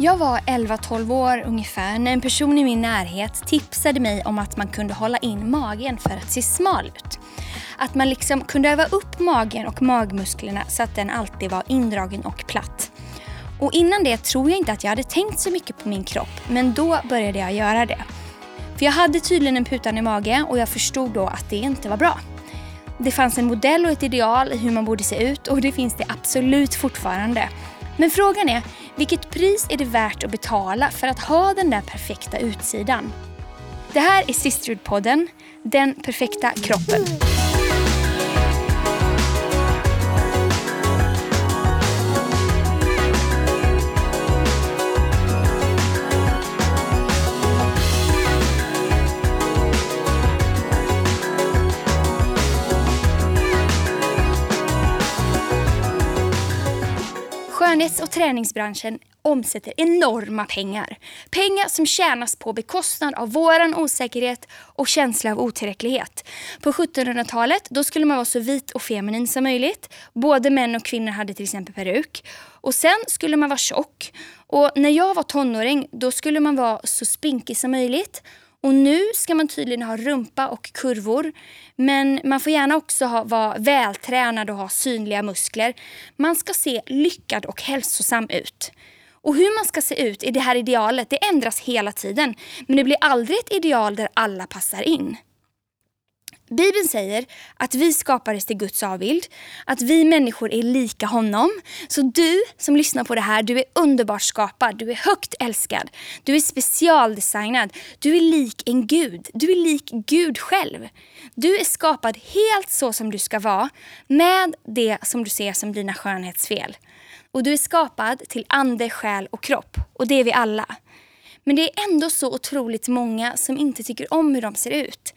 Jag var 11-12 år ungefär när en person i min närhet tipsade mig om att man kunde hålla in magen för att se smal ut. Att man liksom kunde öva upp magen och magmusklerna så att den alltid var indragen och platt. Och innan det tror jag inte att jag hade tänkt så mycket på min kropp men då började jag göra det. För jag hade tydligen en putande mage och jag förstod då att det inte var bra. Det fanns en modell och ett ideal i hur man borde se ut och det finns det absolut fortfarande. Men frågan är, vilket pris är det värt att betala för att ha den där perfekta utsidan? Det här är Sisterhood-podden, Den perfekta kroppen. Skönhets och träningsbranschen omsätter enorma pengar. Pengar som tjänas på bekostnad av våran osäkerhet och känsla av otillräcklighet. På 1700-talet då skulle man vara så vit och feminin som möjligt. Både män och kvinnor hade till exempel peruk. Och sen skulle man vara tjock. Och när jag var tonåring då skulle man vara så spinkig som möjligt. Och nu ska man tydligen ha rumpa och kurvor. Men man får gärna också ha, vara vältränad och ha synliga muskler. Man ska se lyckad och hälsosam ut. Och hur man ska se ut i det här idealet det ändras hela tiden. Men det blir aldrig ett ideal där alla passar in. Bibeln säger att vi skapades till Guds avbild, att vi människor är lika honom. Så du som lyssnar på det här, du är underbart skapad, du är högt älskad, du är specialdesignad, du är lik en gud, du är lik Gud själv. Du är skapad helt så som du ska vara, med det som du ser som dina skönhetsfel. Och du är skapad till ande, själ och kropp. Och det är vi alla. Men det är ändå så otroligt många som inte tycker om hur de ser ut.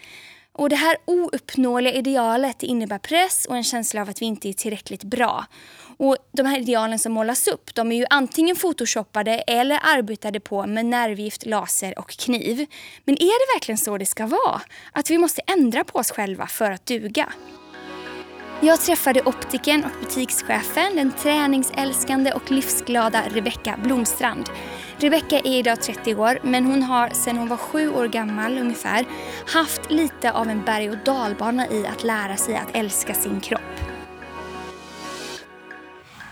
Och Det här ouppnåeliga idealet innebär press och en känsla av att vi inte är tillräckligt bra. Och De här idealen som målas upp de är ju antingen photoshoppade eller arbetade på med nervgift, laser och kniv. Men är det verkligen så det ska vara? Att vi måste ändra på oss själva för att duga? Jag träffade optiken och butikschefen, den träningsälskande och livsglada Rebecka Blomstrand. Rebecka är idag 30 år men hon har sedan hon var sju år gammal ungefär haft lite av en berg och dalbana i att lära sig att älska sin kropp.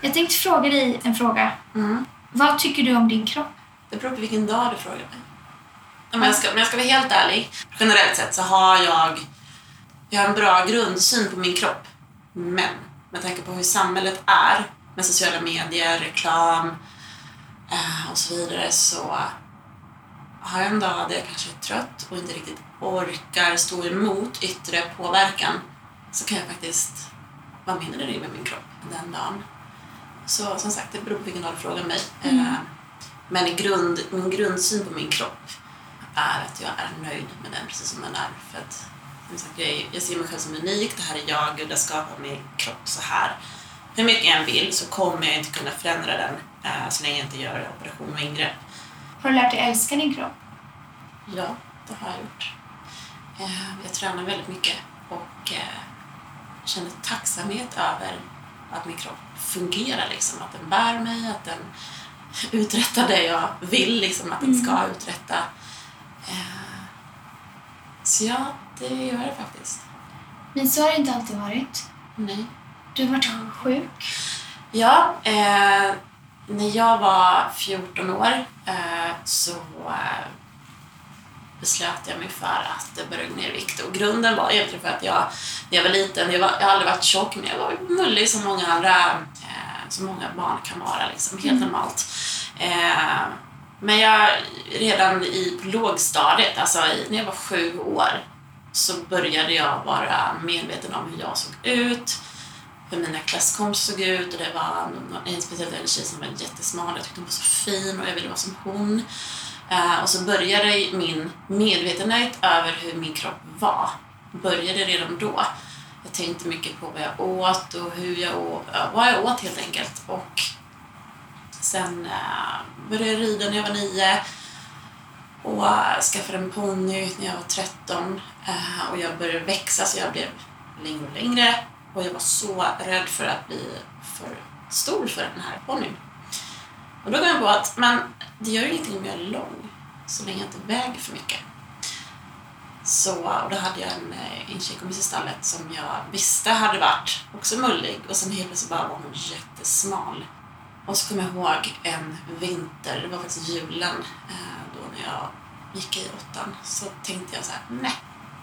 Jag tänkte fråga dig en fråga. Mm. Vad tycker du om din kropp? Det beror på vilken dag du frågar mig. Om jag, ska, om jag ska vara helt ärlig, generellt sett så har jag, jag har en bra grundsyn på min kropp. Men med tanke på hur samhället är med sociala medier, reklam eh, och så vidare så har jag en dag där jag kanske är trött och inte riktigt orkar stå emot yttre påverkan så kan jag faktiskt vara mindre nöjd med min kropp den dagen. Så som sagt, det beror på vilken dag du frågar mig. Mm. Eh, men grund, min grundsyn på min kropp är att jag är nöjd med den precis som den är. För att, jag, jag ser mig själv som unik, det här är jag, Gud har skapat min kropp så här. Hur mycket jag än vill så kommer jag inte kunna förändra den eh, så länge jag inte gör operation och ingrepp. Har du lärt dig älska din kropp? Ja, det har jag gjort. Eh, jag tränar väldigt mycket och eh, känner tacksamhet över att min kropp fungerar, liksom. att den bär mig, att den uträttar det jag vill liksom, att den ska uträtta. Eh, så ja, det gör det faktiskt. Men så har det inte alltid varit. Nej. Du har varit sjuk. Ja, eh, när jag var 14 år eh, så eh, beslöt jag mig för att börja gå ner i vikt. Och grunden var egentligen för att jag, när jag var liten, jag, var, jag har aldrig varit tjock, men jag var mullig som många andra, eh, som många barn kan vara, liksom, helt normalt. Eh, men jag, redan i på lågstadiet, alltså i, när jag var sju år, så började jag vara medveten om hur jag såg ut, hur mina klasskompisar såg ut och det var en speciellt tjej som var jättesmal, jag tyckte hon var så fin och jag ville vara som hon. Eh, och så började min medvetenhet över hur min kropp var, började redan då. Jag tänkte mycket på vad jag åt och hur jag åt, vad jag åt helt enkelt. Och sen eh, började jag rida när jag var nio och eh, skaffade en ponny när jag var 13 eh, och jag började växa så jag blev längre och längre och jag var så rädd för att bli för stor för den här ponnyn. Och då kom jag på att men det gör ingenting om jag är lång så länge jag inte väger för mycket. Så, och då hade jag en, eh, en tjejkompis i stallet som jag visste hade varit också mullig och sen helt plötsligt bara var hon jättesmal. Och så kommer jag ihåg en vinter, det var faktiskt julen, eh, då när jag gick i åttan, så tänkte jag så här, nej,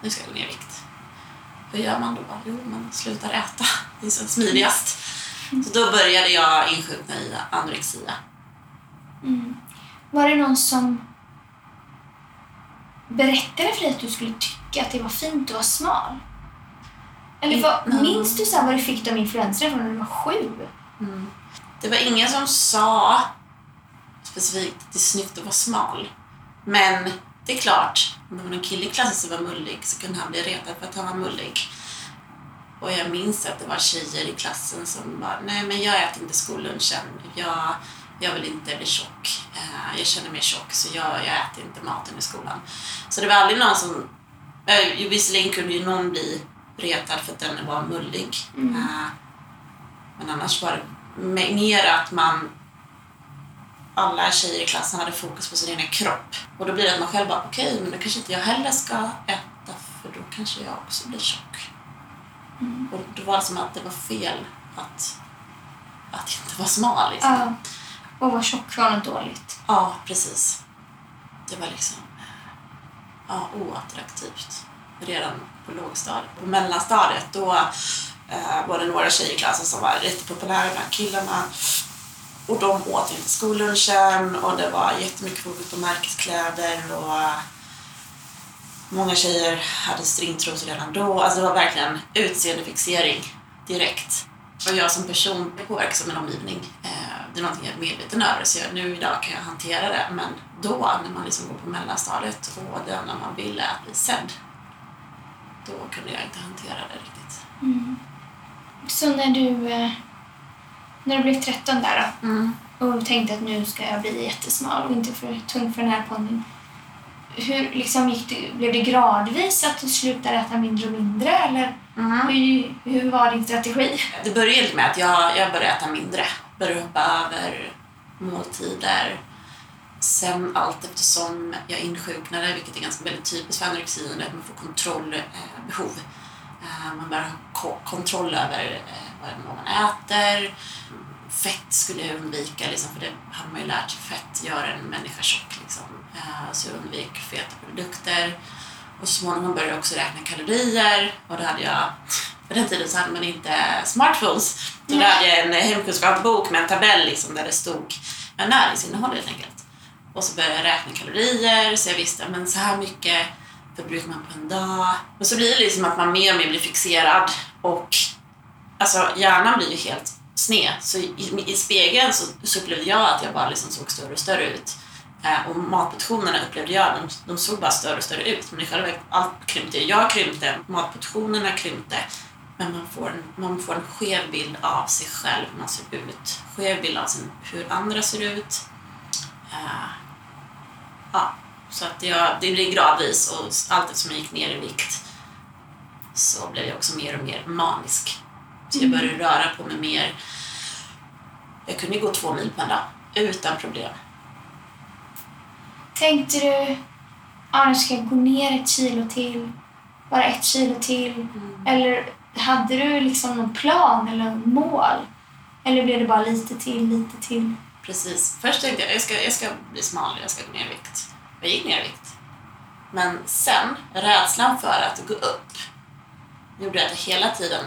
nu ska jag gå ner i vikt. Hur gör man då? Jo, man slutar äta. Det är så smidigast. Så då började jag insjukna i anorexia. Mm. Var det någon som berättade för dig att du skulle tycka att det var fint att vara smal? Eller vad, Mm. minns du så vad du fick av influenser från när du var sju? Mm. Det var ingen som sa specifikt att det är snyggt att vara smal. Men det är klart, om det var någon kille i klassen som var mullig så kunde han bli retad för att han var mullig. Och jag minns att det var tjejer i klassen som bara, nej men jag äter inte skollunchen, jag, jag vill inte bli tjock. Eh, jag känner mig tjock så jag, jag äter inte maten i skolan. Så det var aldrig någon som, eh, visserligen kunde ju någon bli retad för att den var mullig. Mm. Eh, men annars var det mer att man alla tjejer i klassen hade fokus på sin egen kropp. Och då blir det att man själv bara, okej, men då kanske inte jag heller ska äta för då kanske jag också blir tjock. Mm. Och då var det som att det var fel att, att inte vara smal. Liksom. Ja. Och vara tjock var något dåligt. Ja, precis. Det var liksom ja, oattraktivt redan på lågstadiet. På mellanstadiet då eh, var det några tjejer i klassen som var rätt populära bland killarna. Och de åt inte skollunchen och det var jättemycket fokus på märkeskläder och eh, många tjejer hade stringtrosor redan då. Alltså det var verkligen utseendefixering direkt. Och jag som person påverkas av min omgivning. Eh, det är någonting jag är medveten över så jag, nu idag kan jag hantera det. Men då när man liksom går på mellanstadiet och det enda man ville att bli sedd. Då kunde jag inte hantera det riktigt. Mm. Så när du, eh, när du blev 13 där då, Mm. och tänkte att nu ska jag bli jättesmal och inte för tung för den här ponnyn. Hur liksom gick det, blev det gradvis att du slutade äta mindre och mindre eller hur, hur var din strategi? Det började med att jag, jag började äta mindre. Började hoppa över måltider. Sen allt eftersom jag insjuknade, vilket är ganska väldigt typiskt för anorexin, att man får kontrollbehov. Eh, man börjar ha ko- kontroll över eh, vad man äter. Fett skulle jag undvika, liksom, för det har man ju lärt sig. Fett gör en människa tjock. Liksom. Eh, så jag undvek feta produkter. Och så småningom började jag också räkna kalorier och då hade jag, på den tiden så hade man inte smartphones. Då Nej. hade jag en hemkunskapsbok med en tabell liksom där det stod näringsinnehåll helt enkelt. Och så började jag räkna kalorier så jag visste men så här mycket förbrukar man på en dag. Och så blir det liksom att man mer och mer blir fixerad och alltså hjärnan blir ju helt sned. Så i, i spegeln så, så upplevde jag att jag bara liksom såg större och större ut. Eh, och matportionerna upplevde jag, de, de såg bara större och större ut. Men i själva verket, allt krympte. Jag krympte, matportionerna krympte. Men man får, en, man får en skev bild av sig själv, hur man ser ut. Skev bild av sin, hur andra ser ut. Eh, ja, så att jag, det blir gradvis och allt eftersom jag gick ner i vikt så blev jag också mer och mer manisk. Så jag började röra på mig mer. Jag kunde gå två mil per dag utan problem. Tänkte du, nu ska jag gå ner ett kilo till, bara ett kilo till? Eller hade du liksom någon plan eller mål? Eller blev det bara lite till, lite till? Precis. Först tänkte jag jag ska, jag ska bli smalare, jag ska gå ner i vikt. Jag gick ner i vikt. Men sen, rädslan för att gå upp gjorde att jag hela tiden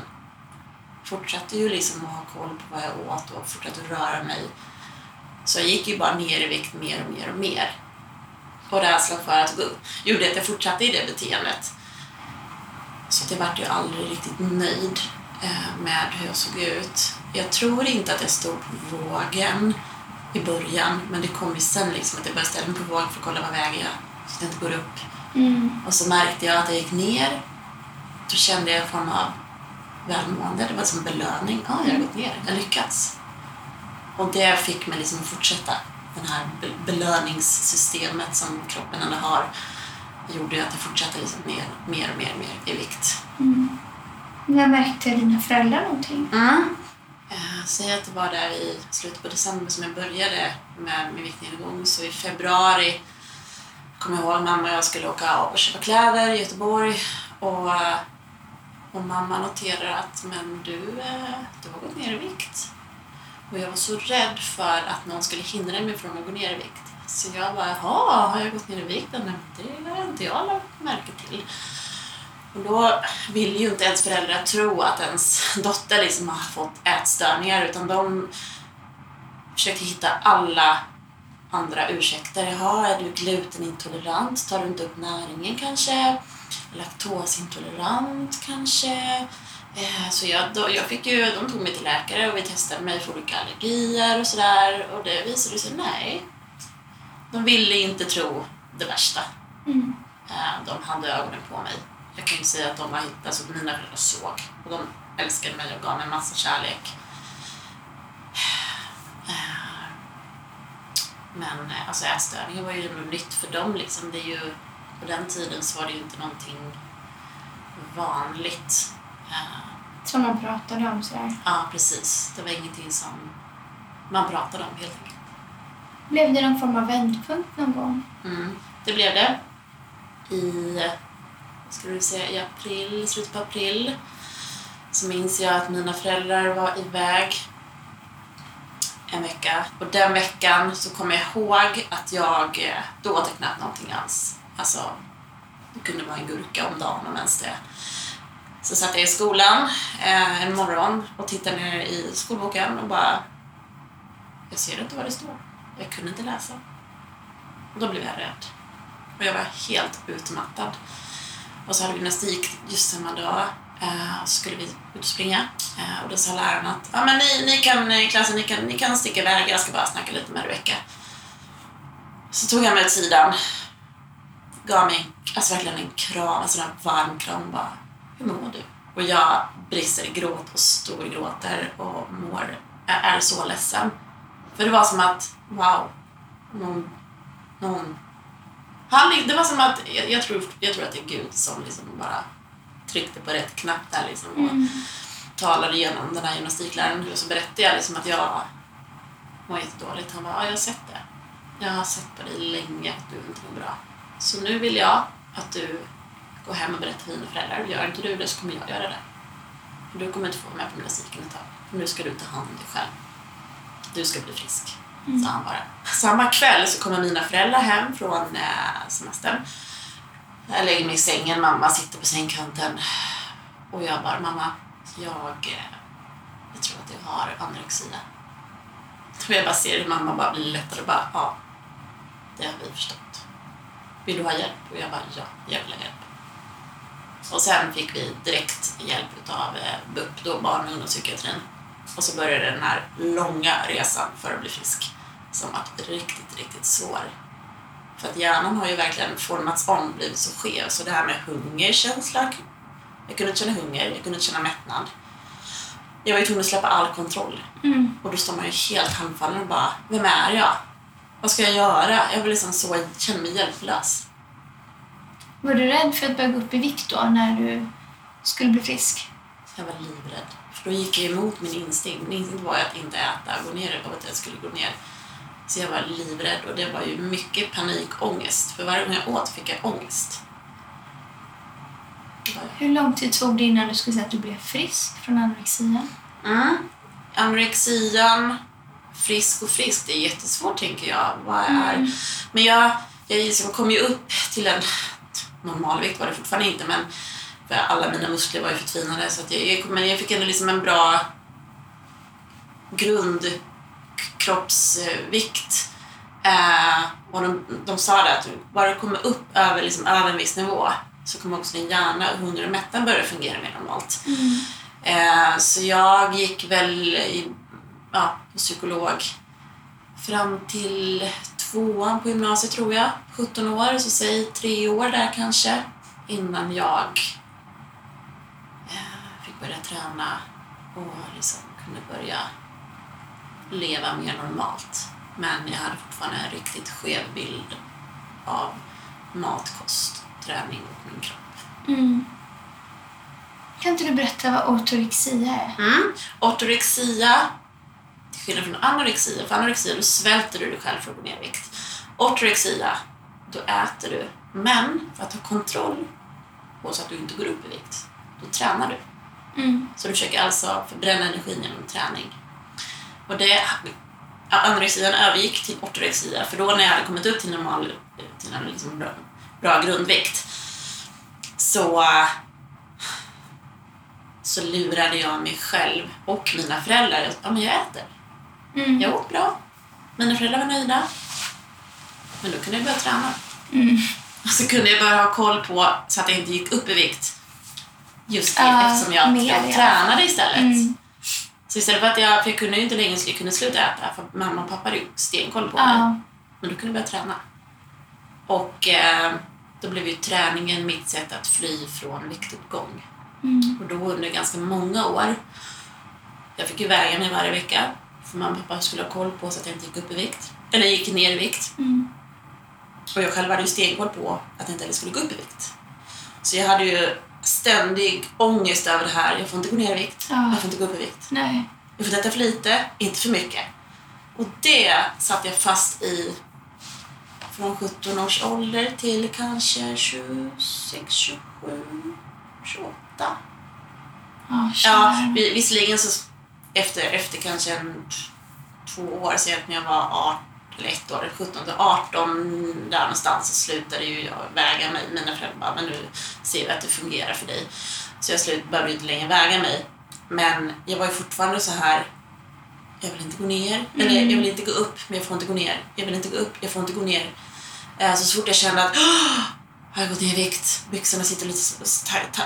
fortsatte ju liksom att ha koll på vad jag åt och fortsatte röra mig. Så jag gick ju bara ner i vikt mer och mer och mer. Och rädslan för att gå upp gjorde att jag fortsatte i det beteendet. Så att jag vart ju aldrig riktigt nöjd eh, med hur jag såg ut. Jag tror inte att jag stod på vågen i början, men det kom ju sen liksom att jag började ställa mig på vågen för att kolla vad väger jag, så att jag inte går upp. Mm. Och så märkte jag att jag gick ner. Då kände jag en form av välmående. Det var som en belöning. Ja, jag har gått ner. Jag har lyckats. Och det fick mig liksom att fortsätta. Det här be- belöningssystemet som kroppen ändå har gjorde att jag fortsatte liksom mer, mer och mer, mer i vikt. När märkte dina föräldrar någonting? Mm. Säg att det var där i slutet på december som jag började med min viktnedgång. Så i februari kommer jag ihåg mamma och jag skulle åka och köpa kläder i Göteborg. Och, eh, och mamma noterade att men du, eh, du har gått ner i vikt. Och jag var så rädd för att någon skulle hindra mig från att gå ner i vikt. Så jag bara, jaha, har jag gått ner i vikt? Nej, det har inte jag lagt märke till. Och då vill ju inte ens föräldrar tro att ens dotter liksom har fått ätstörningar utan de försöker hitta alla andra ursäkter. Jaha, är du glutenintolerant? Tar du inte upp näringen kanske? Laktosintolerant kanske? Eh, Så jag, jag fick ju, de tog mig till läkare och vi testade mig för olika allergier och sådär och det visade sig, nej. De ville inte tro det värsta. Mm. Eh, De hade ögonen på mig. Jag kan ju inte säga att de var hittat, alltså mina föräldrar såg. Och de älskade mig och gav mig massa kärlek. Men eh, alltså ätstörningar var ju ändå nytt för dem liksom. Det är ju, på den tiden så var det ju inte någonting vanligt. Eh, Som man pratade om sådär. Ja, precis. Det var ingenting som man pratade om helt enkelt. Blev det någon form av vändpunkt någon gång? Mm. Det blev det. I, skulle vi säga, i april, slutet på april så minns jag att mina föräldrar var iväg en vecka. Och den veckan så kommer jag ihåg att jag, eh, då åt knappt någonting alls. Alltså, det kunde vara en gurka om dagen om ens det. Så satt jag i skolan eh, en morgon och tittade ner i skolboken och bara, jag ser inte vad det står. Jag kunde inte läsa. Och då blev jag rädd. Och jag var helt utmattad. Och så hade vi gymnastik just samma dag. Eh, så skulle vi ut och springa. Eh, och då sa läraren att ah, men ni, ni kan, eh, klassen, ni kan, ni kan sticka iväg. Jag ska bara snacka lite med Rebecka. Så tog jag mig åt sidan. Gav mig alltså verkligen en kram, alltså en varm kram. Bara, hur mår du? Och jag brister i gråt och storgråter och mår, är så ledsen. För det var som att, wow, någon, någon han, det var som att, jag, jag, tror, jag tror att det är Gud som liksom bara tryckte på rätt knapp där liksom och talade igenom den här gymnastikläraren. Och så berättade jag liksom att jag mår jättedåligt. Han bara, ja jag har sett det. Jag har sett på dig länge att du inte mår bra. Så nu vill jag att du går hem och berättar för dina föräldrar. Gör inte du det så kommer jag göra det. Du kommer inte få vara med på gymnastiken ett tag. Nu ska du ta hand om dig själv. Du ska bli frisk. Sa han bara. Samma kväll så kommer mina föräldrar hem från eh, semestern. Jag lägger mig i sängen, mamma sitter på sängkanten. Och jag bara, mamma, jag, eh, jag tror att jag har anorexia. Och jag bara ser hur mamma bara blir lättare och bara, ja, det har vi förstått. Vill du ha hjälp? Och jag bara, ja, jag vill ha hjälp. Och sen fick vi direkt hjälp av eh, BUP, då barn och ungdomspsykiatrin. Och så började den här långa resan för att bli frisk som varit riktigt, riktigt svår. För att hjärnan har ju verkligen formats om, blivit så skev. Så det här med hungerkänsla, jag kunde inte känna hunger, jag kunde inte känna mättnad. Jag var ju tvungen att släppa all kontroll. Mm. Och då står man ju helt handfallen och bara, vem är jag? Vad ska jag göra? Jag var liksom så, kände mig hjälplös. Var du rädd för att börja gå upp i vikt då när du skulle bli frisk? Jag var livrädd. För då gick jag emot min instinkt. Min instinkt var att inte äta, gå ner och att jag skulle gå ner. Så jag var livrädd och det var ju mycket panikångest. För varje gång jag åt fick jag ångest. Hur lång tid tog det innan du skulle säga att du blev frisk från anorexian? Mm. Anorexian, frisk och frisk, det är jättesvårt tänker jag. Vad är... Men jag, jag liksom kom ju upp till en normalvikt var det fortfarande inte men för alla mina muskler var ju förtvinade så att jag, jag, men jag fick ändå liksom en bra grundkroppsvikt. Eh, och de, de sa det att bara du kommer upp över, liksom, över en viss nivå så kommer också din hjärna och hunger och mättnad börja fungera mer normalt. Eh, så jag gick väl i, ja, på psykolog fram till tvåan på gymnasiet tror jag. 17 år, så säg tre år där kanske. Innan jag börja träna och liksom kunde börja leva mer normalt. Men jag hade fortfarande en riktigt skev bild av mat, kost, träning och min kropp. Mm. Kan inte du berätta vad ortorexia är? Mm. Ortorexia skillnad från anorexia. För anorexia, då svälter du dig själv för att gå ner i vikt. Ortorexia, då äter du. Men för att ha kontroll på så att du inte går upp i vikt, då tränar du. Mm. Så du försöker alltså förbränna energin genom träning. Och det, anorexian övergick till ortorexia, för då när jag hade kommit upp till normal, till en liksom bra, bra grundvikt, så, så lurade jag mig själv och mina föräldrar. Ja, men jag äter. Mm. Jag åt bra. Mina föräldrar var nöjda. Men då kunde jag börja träna. Mm. Och så kunde jag börja ha koll på så att jag inte gick upp i vikt. Just det, Ja, eftersom jag, mer jag tränade istället. Mm. Så istället för att jag, för jag kunde ju inte längre jag kunde sluta äta för mamma och pappa hade ju stenkoll på mig. Ja. Men då kunde jag börja träna. Och eh, då blev ju träningen mitt sätt att fly från viktuppgång. Mm. Och då under ganska många år, jag fick ju väga mig varje vecka för mamma och pappa skulle ha koll på så att jag inte gick upp i vikt. Eller gick ner i vikt. Mm. Och jag själv hade ju stenkoll på att jag inte heller skulle gå upp i vikt. Så jag hade ju ständig ångest över det här. Jag får inte gå ner i vikt. Ja. Jag får inte gå upp i vikt. Nej. Jag får äta för lite, inte för mycket. Och det satt jag fast i från 17 års ålder till kanske 26, 27, 28. Ja, Ja, visserligen så efter, efter kanske en, två år, så när jag var 18, eller ett år, 17 till 18 där någonstans så slutade ju jag väga mig. Mina föräldrar bara, men nu ser vi att det fungerar för dig. Så jag slut, behövde inte längre väga mig. Men jag var ju fortfarande så här jag vill inte gå ner, eller jag vill inte gå upp, men jag får inte gå ner. Jag vill inte gå upp, jag får inte gå ner. Eh, Så, så fort jag kände att "Åh, har jag gått ner i vikt, byxorna sitter lite,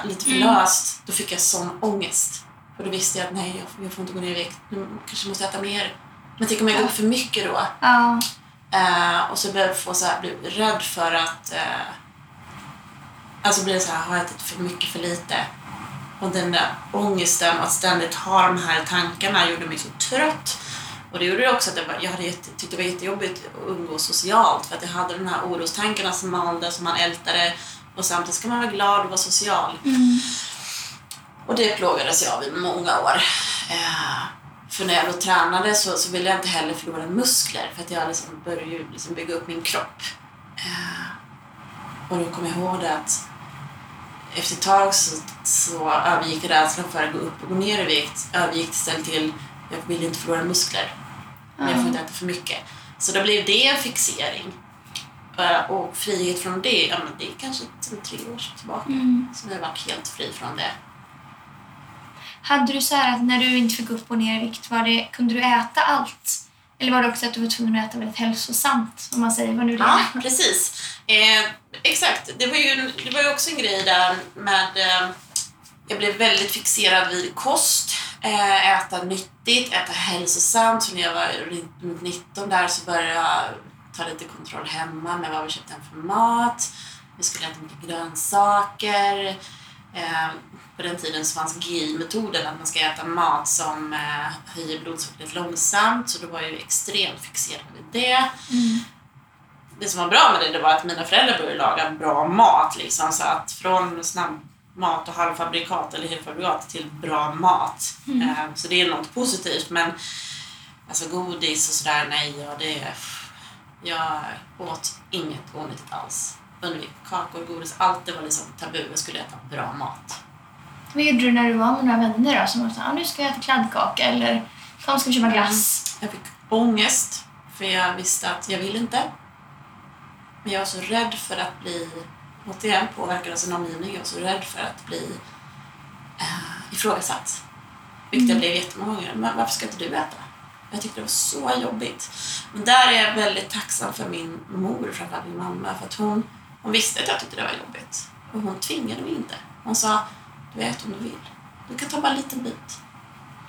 lite för löst, då fick jag sån ångest. Och då visste jag att nej, jag, jag får inte gå ner i vikt. Nu kanske måste jag äta mer. Men tänk om jag går upp för mycket då? Ja. Eh, och så började jag få så här, bli rädd för att... Eh, alltså blir det så här, har jag ätit för mycket, för lite? Och den där ångesten att ständigt ha de här tankarna gjorde mig så trött. Och det gjorde också att jag, var- jag hade jätte, tyckte det var jättejobbigt att umgås socialt för att jag hade de här orostankarna som malde, som man ältade och samtidigt ska man vara glad och vara social. Mm. Och det plågades jag av i många år. Eh, för när jag då tränade så, så ville jag inte heller förlora muskler för att jag liksom började liksom bygga upp min kropp. Eh, och då kom jag ihåg det att efter ett tag så, så övergick rädslan för att gå upp och gå ner i vikt övergick istället till jag vill inte förlora muskler. Men jag får inte äta för mycket. Så då blev det en fixering. Eh, Och frihet från det, ja men det är kanske sedan tre år tillbaka. Mm. Så jag varit helt fri från det. Hade du så här att när du inte fick upp och ner i vikt, var det, kunde du äta allt? Eller var det också att du var tvungen att äta väldigt hälsosamt, om man säger vad nu det Ja, är? precis. Eh, exakt. Det var, ju, det var ju också en grej där med... Eh, jag blev väldigt fixerad vid kost. Eh, äta nyttigt, äta hälsosamt. Så när jag var runt 19 där så började jag ta lite kontroll hemma med vad vi köpte hem för mat. Vi skulle äta mycket grönsaker. Eh, på den tiden så fanns GI-metoden, att man ska äta mat som eh, höjer blodsockret långsamt. Så då var jag ju extremt fixerad vid det Mm. det som var bra med det, det var att mina föräldrar började laga bra mat. Liksom, så att från snabbmat och halvfabrikat eller helfabrikat till bra mat. Mm. Eh, så det är något positivt. Men alltså godis och sådär, nej. Ja, det, jag åt inget onyttigt alls. Undvek kakor, godis, allt det var liksom tabu. Jag skulle äta bra mat. Vad gjorde du när du var med några vänner då? Som här, ah, nu ska jag äta kladdkaka eller kom ska vi köpa glass? Jag fick ångest för jag visste att jag vill inte. Men jag var så rädd för att bli, återigen påverkad av sin omgivning, jag var så rädd för att bli eh, ifrågasatt. Vilket jag blev jättemånga gånger. Men varför ska inte du äta? Jag tyckte det var så jobbigt. Men där är jag väldigt tacksam för min mor, framförallt min mamma, för att hon, hon visste att jag tyckte det var jobbigt. Och hon tvingade mig inte. Hon sa, du äter om du vill. Du kan ta bara en liten bit.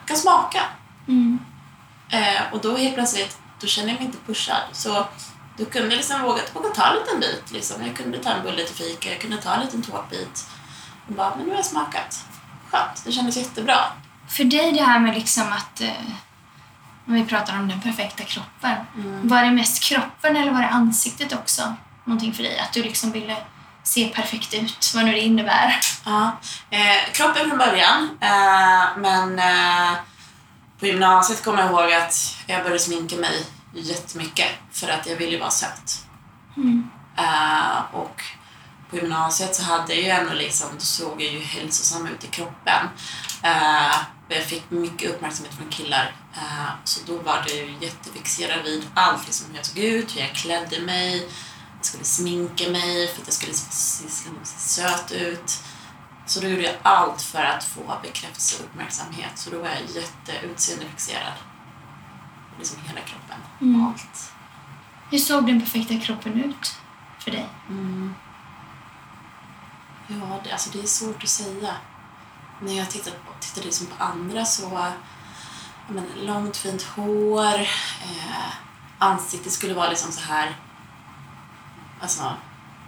Du kan smaka. Mm. Eh, och då helt plötsligt, då känner jag mig inte pushad. Så då kunde jag liksom våga, våga ta en liten bit. Liksom. Jag kunde ta en bulle till fika, jag kunde ta en liten tårtbit. Och bara, men nu har jag smakat. Skönt, det kändes jättebra. För dig det här med liksom att, eh, om vi pratar om den perfekta kroppen, Mm. var det mest kroppen eller var det ansiktet också någonting för dig? Att du liksom ville se perfekt ut, vad nu det innebär? Ja. Eh, kroppen från början, eh, men eh, på gymnasiet kommer jag ihåg att jag började sminka mig jättemycket för att jag ville vara söt. Mm. Eh, och på gymnasiet så hade jag ju ändå liksom, då såg jag ju hälsosam ut i kroppen. Eh, jag fick mycket uppmärksamhet från killar. Eh, så då var jag ju jättefixerad vid allt, liksom hur jag såg ut, hur jag klädde mig. Skulle sminka mig för att jag skulle se, söt ut. Så då gjorde jag allt för att få bekräftelse och uppmärksamhet. Så då var jag jätteutseendefixerad. Liksom hela kroppen. Mm. Allt. Hur såg den perfekta kroppen ut för dig? Mm. Ja, det, alltså det är svårt att säga. När jag tittar på, tittar liksom på andra så... Men, långt fint hår. Eh, ansiktet skulle vara liksom så här... Alltså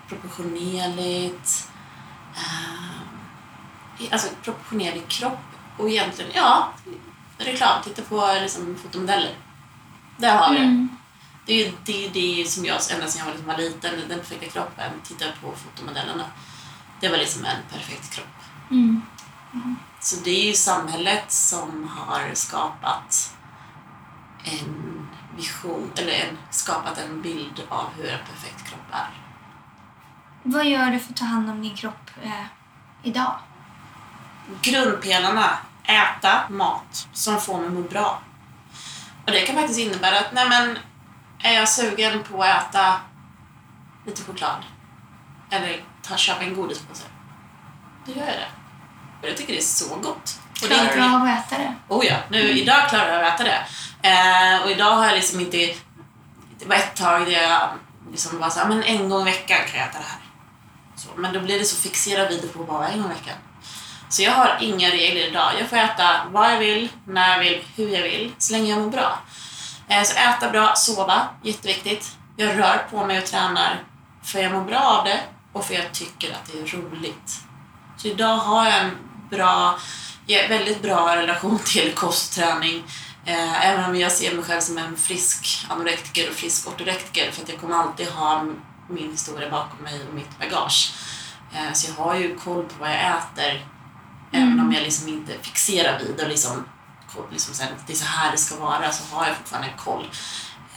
proportionerligt. Eh, alltså proportionerlig kropp. Och egentligen, ja, reklam. Titta på liksom, fotomodeller. Där har vi det. Mm. Det är det, det är som jag, ända sedan jag var, liksom var liten, den perfekta kroppen, titta på fotomodellerna. Det var liksom en perfekt kropp. Mm. Så det är ju samhället som har skapat en vision, eller en, skapat en bild av hur en perfekt kropp är. Vad gör du för att ta hand om din kropp eh, idag? Grundpelarna, äta mat som får mig att må bra. Och det kan faktiskt innebära att, nej men, är jag sugen på att äta lite choklad eller ta köpa en godispåse, då gör jag det. Och jag tycker det är så gott. Klarar du av att äta det? Oh ja, nu, idag klarar jag att äta det. Eh, och idag har jag liksom inte... Det var ett tag där jag liksom bara så här, men en gång i veckan kan jag äta det här. Så, men då blir det så fixerad vid det på bara en gång i veckan. Så jag har inga regler idag. Jag får äta vad jag vill, när jag vill, hur jag vill, så länge jag mår bra. Eh, så äta bra, sova, jätteviktigt. Jag rör på mig och tränar för jag mår bra av det och för jag tycker att det är roligt. Så idag har jag en bra, väldigt bra relation till kostträning. Eh, även om jag ser mig själv som en frisk anorektiker och frisk ortorektiker för att jag kommer alltid ha min historia bakom mig och mitt bagage. Eh, så jag har ju koll på vad jag äter även om jag liksom inte fixerar vid och liksom, liksom så här, det är så här det ska vara så har jag fortfarande koll.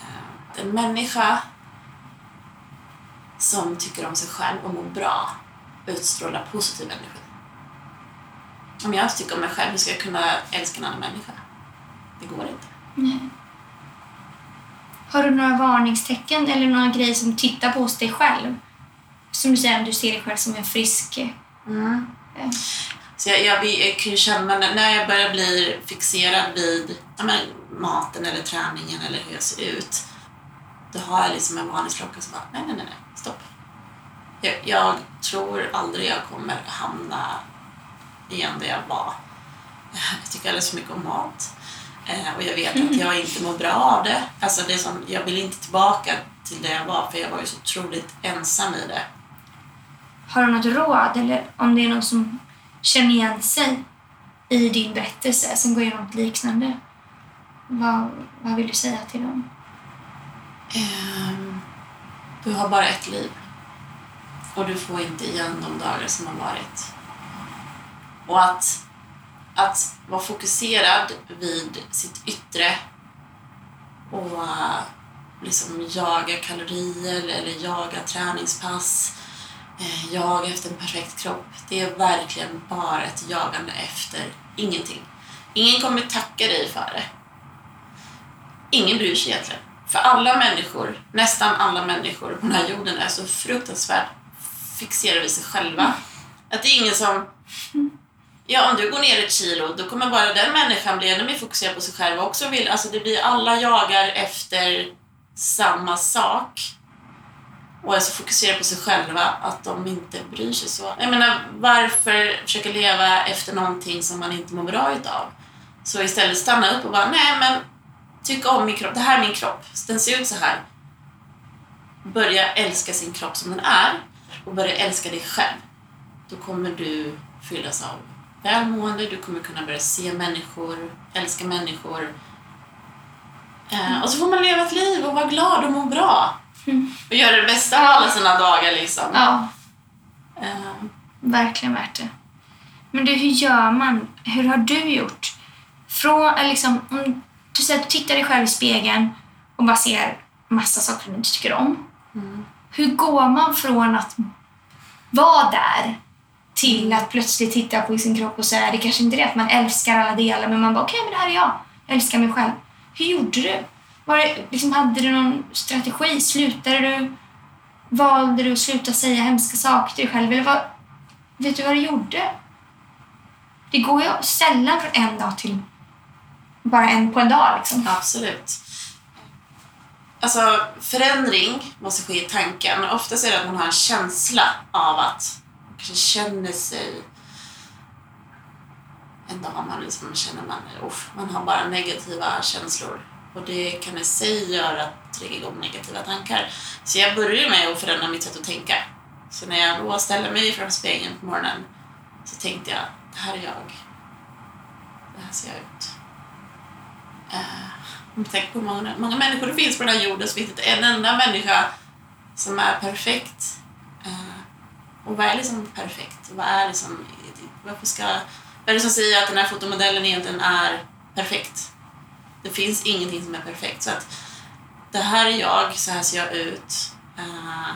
Eh, en människa som tycker om sig själv och mår bra utstrålar positiv energi. Om jag inte tycker om mig själv, hur ska jag kunna älska en annan människa? Det går inte. Nej. Har du några varningstecken eller några grejer som tittar på hos dig själv? Som du säger, du ser dig själv som en frisk... eh, Så jag, jag, jag kan ju känna när, när jag börjar bli fixerad vid ja, men, maten eller träningen eller hur jag ser ut. Då har jag liksom en varningsklocka som bara, nej, nej, nej, nej, stopp. Jag, jag tror aldrig jag kommer hamna igen där jag var. Jag tycker alldeles för mycket om mat. Eh, och jag vet att jag inte mår bra av det. Alltså det som, jag vill inte tillbaka till det jag var för jag var ju så otroligt ensam i det. Har du något råd eller om det är någon som känner igen sig i din berättelse som går igenom något liknande? Vad, vad vill du säga till dem? Ehm, du har bara ett liv. Och du får inte igen de dagar som har varit. Och att, att vara fokuserad vid sitt yttre och eh, liksom jaga kalorier eller jaga träningspass, eh, jaga efter en perfekt kropp. Det är verkligen bara ett jagande efter ingenting. Ingen kommer tacka dig för det ingen bryr sig egentligen. För alla människor, nästan alla människor på den här jorden är så fruktansvärt fixerade vid sig själva. Att det är ingen som... Ja, om du går ner ett kilo, då kommer bara den människan bli ännu mer fokuserad på sig själv och också vill... Alltså det blir, alla jagar efter samma sak och är så fokuserade på sig själva att de inte bryr sig så. Jag menar, varför försöka leva efter någonting som man inte mår bra utav? Så istället stanna upp och bara, nej men tycka om min kropp. Det här är min kropp. Den ser ut så här. Börja älska sin kropp som den är och börja älska dig själv. Då kommer du fyllas av välmående, du kommer kunna börja se människor, älska människor. Eh, och så får man leva ett liv och vara glad och må bra. Och göra det bästa av alla sina dagar liksom. Ja, Eh, verkligen värt det. Men du, hur gör man? Hur har du gjort Från, eller liksom, om du säger att du tittar dig själv i spegeln och bara ser massa saker som du inte tycker om. Hur går man från att vara där till att plötsligt titta på sin kropp och säga det kanske inte är det att man älskar alla delar men man bara okej men det här är jag. Jag älskar mig själv. Hur gjorde du? Var det, liksom, hade du någon strategi? Slutade du? Valde du att sluta säga hemska saker till dig själv? Eller vad, vet du vad du gjorde? Det går ju sällan från en dag till bara en på en dag. Liksom. Absolut. Alltså, förändring måste ske i tanken. Oftast är det att man har en känsla av att kanske känner sig en dag man liksom känner man, uff, man har bara negativa känslor. Och det kan i sig göra att trigga igång negativa tankar. Så jag börjar med att förändra mitt sätt att tänka. Så när jag då ställer mig framför spegeln på morgonen så tänkte jag, det här är jag. Det här ser jag ut. Uh, om du tänker på hur många, många människor det finns på den här jorden så finns det inte en enda människa som är perfekt. Uh, och vad är liksom perfekt? Vad är liksom, varför ska, vad är det som säger att den här fotomodellen egentligen är perfekt? Det finns ingenting som är perfekt. Så att det här är jag, så här ser jag ut. Uh,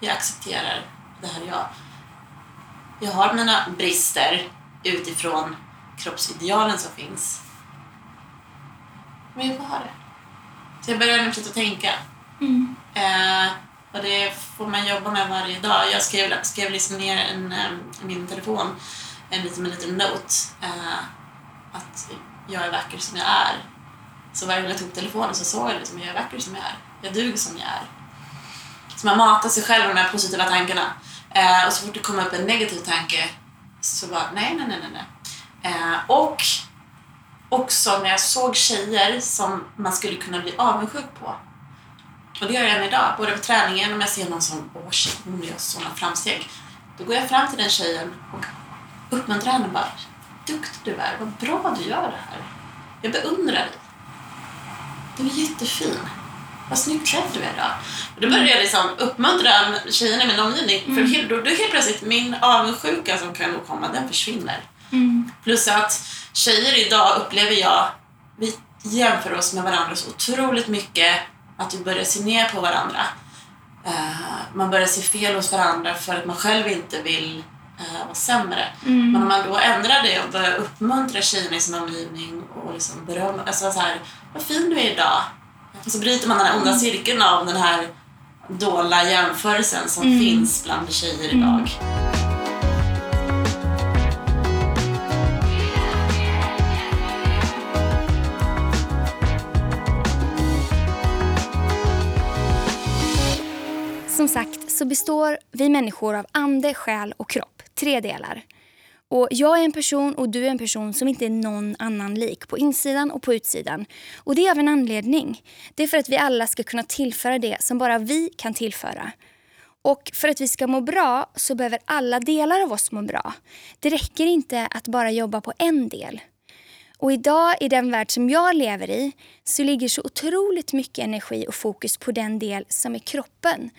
jag accepterar, det här är jag. Jag har mina brister utifrån kroppsidealen som finns. Men jag får ha det. Så jag började nu att tänka. Mm. Eh, och det får man jobba med varje dag. Jag skrev, skrev liksom ner en, i min telefon en liten, en liten note. Eh, att jag är vacker som jag är. Så varje gång jag tog telefonen så såg jag liksom, jag är vacker som jag är. Jag duger som jag är. Så man matar sig själv med de här positiva tankarna. Eh, och så fort det kommer upp en negativ tanke så bara, nej, nej, nej, nej. nej. Eh, och också när jag såg tjejer som man skulle kunna bli avundsjuk på. Och det gör jag än idag, både på träningen om jag ser någon som, åh shit, hon gör sådana framsteg. Då går jag fram till den tjejen och uppmuntrar henne bara, duktig du är, vad bra du gör det här. Jag beundrar dig. Du är jättefin. Vad snyggt klädd du är idag. Och då började jag liksom uppmuntra tjejerna i min omgivning. Mm. För då, då helt plötsligt, min avundsjuka som kan nog komma, den försvinner. Mm. Plus att tjejer idag upplever jag, vi jämför oss med varandra så otroligt mycket att vi börjar se ner på varandra. Uh, man börjar se fel hos varandra för att man själv inte vill uh, vara sämre. Mm. Men om man då ändrar det och börjar uppmuntra tjejerna i sin omgivning och liksom berömma, alltså så här, vad fin du är idag. Och så bryter man den här onda cirkeln av den här dolda jämförelsen som Mm. finns bland tjejer idag. Som sagt så består vi människor av ande, själ och kropp. Tre delar. Och jag är en person och du är en person som inte är någon annan lik på insidan och på utsidan. Och det är av en anledning. Det är för att vi alla ska kunna tillföra det som bara vi kan tillföra. Och för att vi ska må bra så behöver alla delar av oss må bra. Det räcker inte att bara jobba på en del. Och idag i den värld som jag lever i så ligger så otroligt mycket energi och fokus på den del som är kroppen.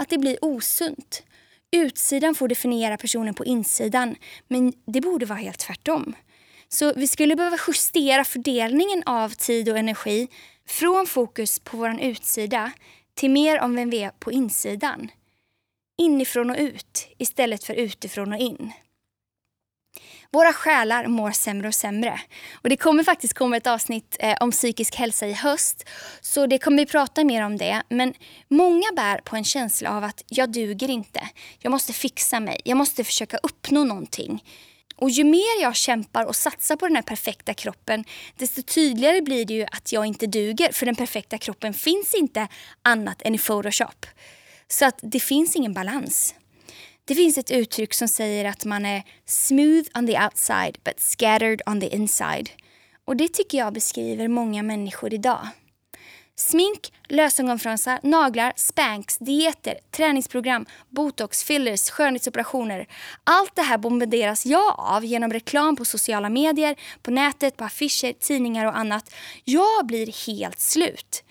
Att det blir osunt. Utsidan får definiera personen på insidan men det borde vara helt tvärtom. Så vi skulle behöva justera fördelningen av tid och energi från fokus på vår utsida till mer om vem vi är på insidan. Inifrån och ut istället för utifrån och in. Våra själar mår sämre och sämre. Och det kommer faktiskt komma ett avsnitt eh, om psykisk hälsa i höst. Så det kommer vi prata mer om det. Men många bär på en känsla av att jag duger inte. Jag måste fixa mig. Jag måste försöka uppnå någonting. Och ju mer jag kämpar och satsar på den här perfekta kroppen desto tydligare blir det ju att jag inte duger. För den perfekta kroppen finns inte annat än i Photoshop. Så att det finns ingen balans. Det finns ett uttryck som säger att man är smooth on the outside but scattered on the inside. Och det tycker jag beskriver många människor idag. Smink, lösögonfransar, naglar, spanks, dieter, träningsprogram, botox, fillers, skönhetsoperationer. Allt det här bombarderas jag av genom reklam på sociala medier, på nätet, på affischer, tidningar och annat. Jag blir helt slut.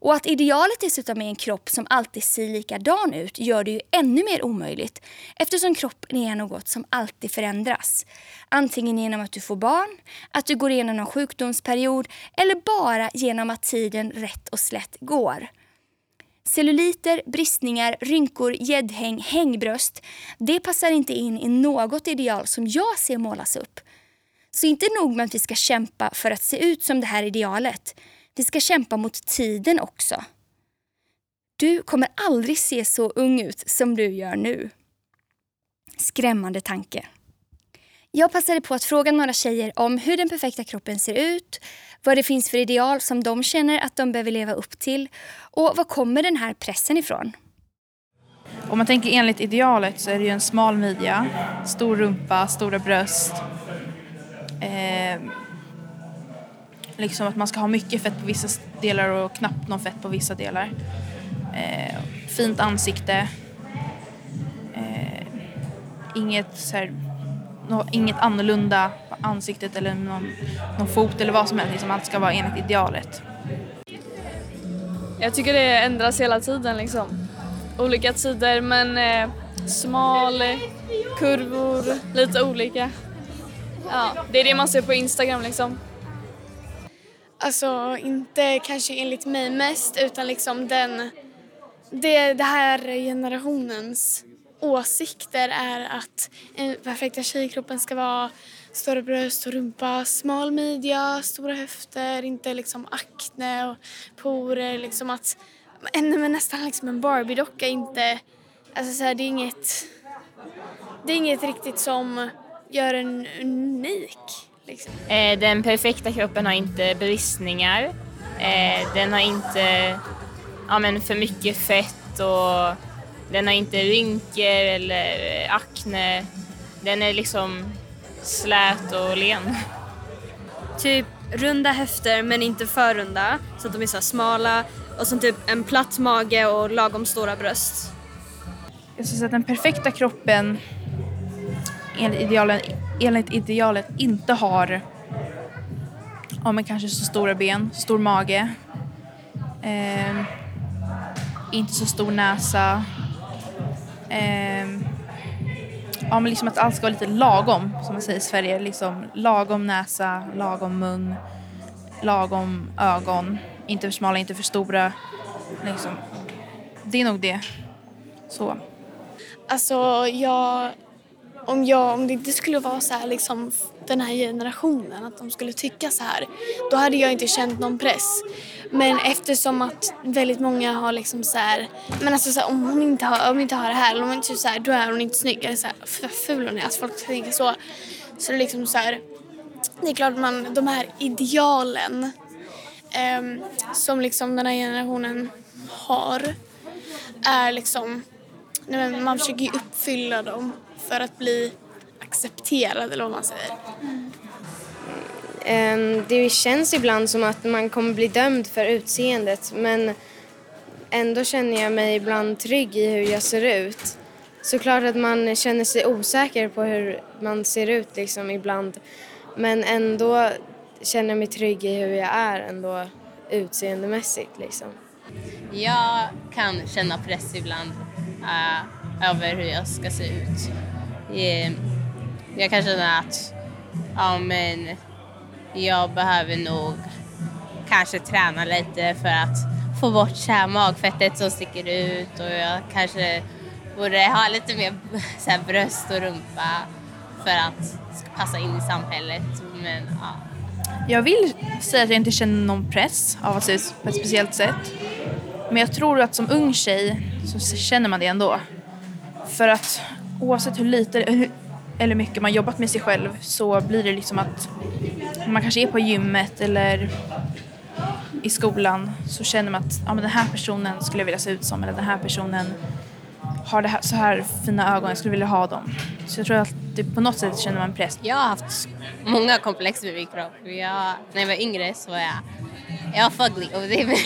Och att idealet dessutom är en kropp som alltid ser likadan ut gör det ju ännu mer omöjligt eftersom kroppen är något som alltid förändras. Antingen genom att du får barn, att du går igenom någon sjukdomsperiod eller bara genom att tiden rätt och slätt går. Celluliter, bristningar, rynkor, gäddhäng, hängbröst. Det passar inte in i något ideal som jag ser målas upp. Så inte nog med att vi ska kämpa för att se ut som det här idealet. Vi ska kämpa mot tiden också. Du kommer aldrig se så ung ut som du gör nu. Skrämmande tanke. Jag passade på att fråga några tjejer om hur den perfekta kroppen ser ut, vad det finns för ideal som de känner att de behöver leva upp till och var kommer den här pressen ifrån? Om man tänker enligt idealet så är det ju en smal midja, stor rumpa, stora bröst. Eh, liksom att man ska ha mycket fett på vissa delar och knappt någon fett på vissa delar. Eh, fint ansikte. Eh, inget så här, no, inget annorlunda på ansiktet eller någon, någon fot eller vad som helst. Liksom allt ska vara enligt idealet. Jag tycker det ändras hela tiden liksom. Olika tider men eh, smal, kurvor, lite olika. Ja, det är det man ser på Instagram liksom. Alltså inte kanske enligt mig mest utan liksom den, det, det här generationens åsikter är att den perfekta tjejkroppen ska vara stora bröst och rumpa, smal midja, stora höfter, inte liksom akne och porer. Liksom att, men nästan liksom en Barbie-docka inte, alltså så här, det är inget, det är inget riktigt som gör en unik. Liksom. Eh, den perfekta kroppen har inte bristningar. Eh, den har inte ja, men för mycket fett och den har inte rynkor eller akne. Den är liksom slät och len. Typ runda höfter men inte för runda så att de är så smala och så typ en platt mage och lagom stora bröst. Jag skulle säga att den perfekta kroppen enligt, idealen, enligt idealet inte har ja, men kanske så stora ben, stor mage, eh, inte så stor näsa. Eh, ja, men liksom att allt ska vara lite lagom, som man säger i Sverige. Liksom, lagom näsa, lagom mun, lagom ögon. Inte för smala, inte för stora. Liksom. Det är nog det. Så. Alltså jag, om, jag, om det inte skulle vara så här liksom den här generationen, att de skulle tycka så här, då hade jag inte känt någon press. Men eftersom att väldigt många har liksom så här, men alltså så här, om hon inte har, om hon inte har det här, eller om hon inte så här, då är hon inte snygg, eller så här, vad ful hon är, alltså folk tänker så. Så det är liksom så här, det är klart att man, de här idealen ehm, som liksom den här generationen har är liksom, nej men man försöker ju uppfylla dem för att bli accepterad eller vad man säger. Ehm, Det känns ibland som att man kommer bli dömd för utseendet men ändå känner jag mig ibland trygg i hur jag ser ut. Såklart att man känner sig osäker på hur man ser ut liksom ibland men ändå känner jag mig trygg i hur jag är ändå utseendemässigt liksom. Jag kan känna press ibland eh, över hur jag ska se ut. Eh, jag kan känna att ja, men jag behöver nog kanske träna lite för att få bort så här magfettet som sticker ut och jag kanske borde ha lite mer så här bröst och rumpa för att passa in i samhället. Men, ja. Jag vill säga att jag inte känner någon press av att se ut på ett speciellt sätt. Men jag tror att som ung tjej så känner man det ändå. För att oavsett hur lite hur- eller mycket man jobbat med sig själv så blir det liksom att man kanske är på gymmet eller i skolan så känner man att ja, men den här personen skulle jag vilja se ut som eller den här personen har det här, så här fina ögon, jag skulle vilja ha dem. Så jag tror att det, på något sätt känner man press. Jag har haft många komplex med min kropp. Jag, när jag var yngre så var jag, jag var fugly och det,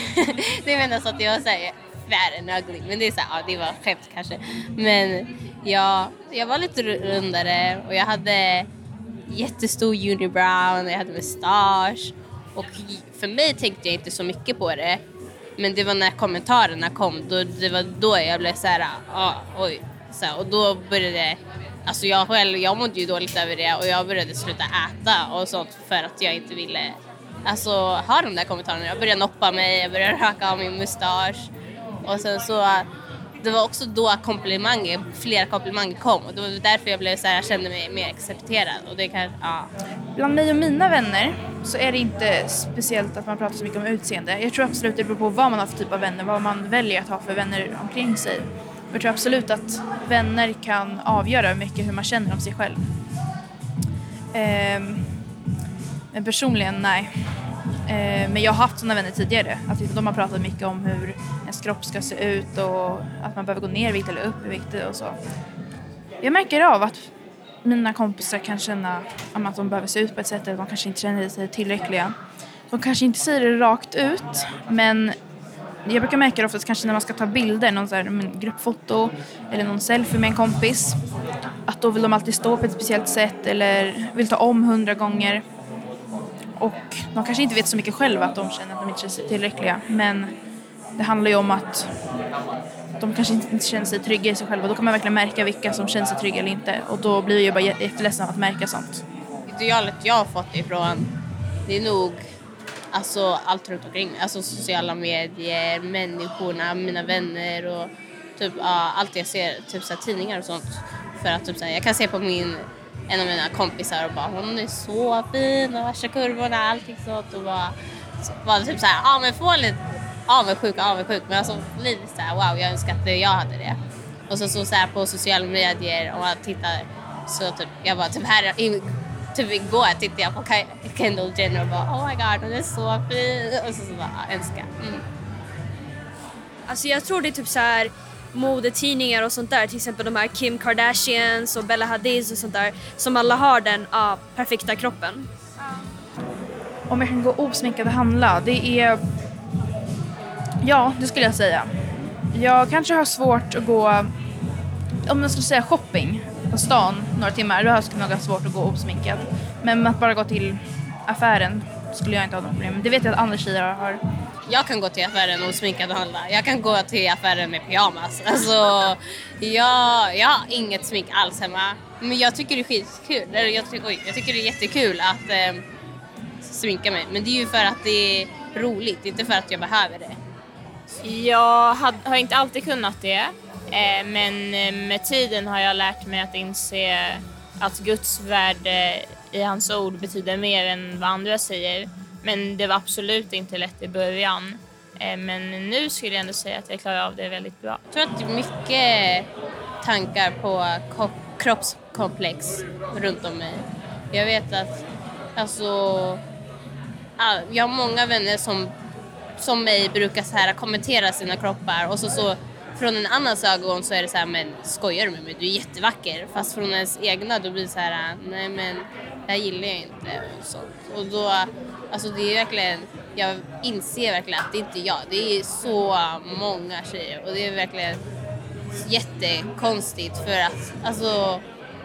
det menas att jag säger fat and ugly. Men det är så här, ja, det var skämt kanske. Men jag, jag var lite rundare och jag hade jättestor unibrow och jag hade mustasch. Och för mig tänkte jag inte så mycket på det. Men det var när kommentarerna kom, då, det var då jag blev så här, ah, oj. Så här, och då började, alltså jag själv, jag mådde ju dåligt över det och jag började sluta äta och sånt för att jag inte ville alltså, ha de där kommentarerna. Jag började noppa mig, jag började raka av min mustasch och sen så det var också då komplimanger, flera komplimanger kom och det var därför jag blev så här, jag kände mig mer accepterad och det kan, ja. Bland mig och mina vänner så är det inte speciellt att man pratar så mycket om utseende. Jag tror absolut det beror på vad man har för typ av vänner, vad man väljer att ha för vänner omkring sig. Jag tror absolut att vänner kan avgöra mycket hur man känner om sig själv. Ehm, men personligen, nej. Eh, men jag har haft sådana vänner tidigare. Att typ de har pratat mycket om hur ens kropp ska se ut och att man behöver gå ner i vikt eller upp i vikt och så. Jag märker av att mina kompisar kan känna att de behöver se ut på ett sätt eller de kanske inte känner sig tillräckliga. De kanske inte säger det rakt ut men jag brukar märka det oftast kanske när man ska ta bilder, någon så här, gruppfoto eller någon selfie med en kompis. Att då vill de alltid stå på ett speciellt sätt eller vill ta om hundra gånger. Och de kanske inte vet så mycket själva att de känner att de inte känner sig tillräckliga. Men det handlar ju om att de kanske inte känner sig trygga i sig själva. Då kan man verkligen märka vilka som känner sig trygga eller inte. Och då blir jag bara jätteledsen av att märka sånt. Idealet jag har fått ifrån, det är nog alltså, allt runt omkring mig. Alltså sociala medier, människorna, mina vänner och typ uh, allt jag ser, typ så tidningar och sånt. För att typ så jag kan se på min, en av mina kompisar och bara hon är så fin och värsta kurvorna, allting sånt och bara, typ så, bara typ såhär, ja ah, men få lite avundsjuk och avundsjuk men alltså lite såhär wow jag önskar att jag hade det. Och så, så, så här, på sociala medier och man tittar så typ jag bara typ här typ igår tittade jag på Kendall Jenner och bara oh my god hon är så fin och så, så bara önska. Mm. Alltså jag tror det är typ så här modetidningar och sånt där, till exempel de här Kim Kardashians och Bella Hadid och sånt där, som alla har den ja, perfekta kroppen. Om jag kan gå osminkad och handla, det är Ja, det skulle jag säga. Jag kanske har svårt att gå, om jag skulle säga shopping på stan några timmar, då skulle jag nog ha svårt att gå osminkad. Men att bara gå till affären skulle jag inte ha något problem Det vet jag att andra tjejer har. Jag kan gå till affären osminkad och handla. Jag kan gå till affären med pyjamas. Alltså, jag, jag har inget smink alls hemma. Men jag tycker det är skitkul. Jag, tycker, oj, jag tycker det är jättekul att eh, sminka mig. Men det är ju för att det är roligt, inte för att jag behöver det. Jag har inte alltid kunnat det, eh, men eh, med tiden har jag lärt mig att inse att Guds värde i hans ord betyder mer än vad andra säger. Men det var absolut inte lätt i början. Eh, men nu skulle jag ändå säga att jag klarar av det väldigt bra. Jag tror att det är mycket tankar på kroppskomplex runt om mig. Jag vet att alltså, jag har många vänner som som mig brukar så här kommentera sina kroppar och så, så från en annans ögon så är det så här, men skojar du med mig? Du är jättevacker. Fast från ens egna då blir det så här, nej men det här gillar jag inte och sånt. Och då, alltså det är verkligen, jag inser verkligen att det inte är jag. Det är så många tjejer och det är verkligen jättekonstigt för att alltså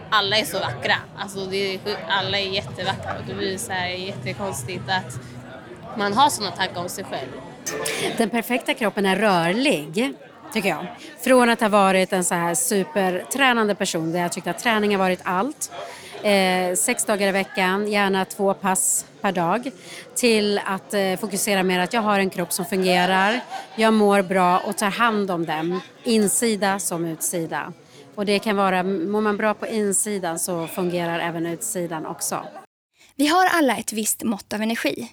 alla är så vackra. Alltså det är, alla är jättevackra och det blir så här jättekonstigt att man har sådana tankar om sig själv. Den perfekta kroppen är rörlig, tycker jag. Från att ha varit en så här supertränande person där jag tyckte att träning har varit allt, eh, sex dagar i veckan, gärna två pass per dag, till att eh, fokusera mer att jag har en kropp som fungerar, jag mår bra och tar hand om den, insida som utsida. Och det kan vara, mår man bra på insidan så fungerar även utsidan också. Vi har alla ett visst mått av energi.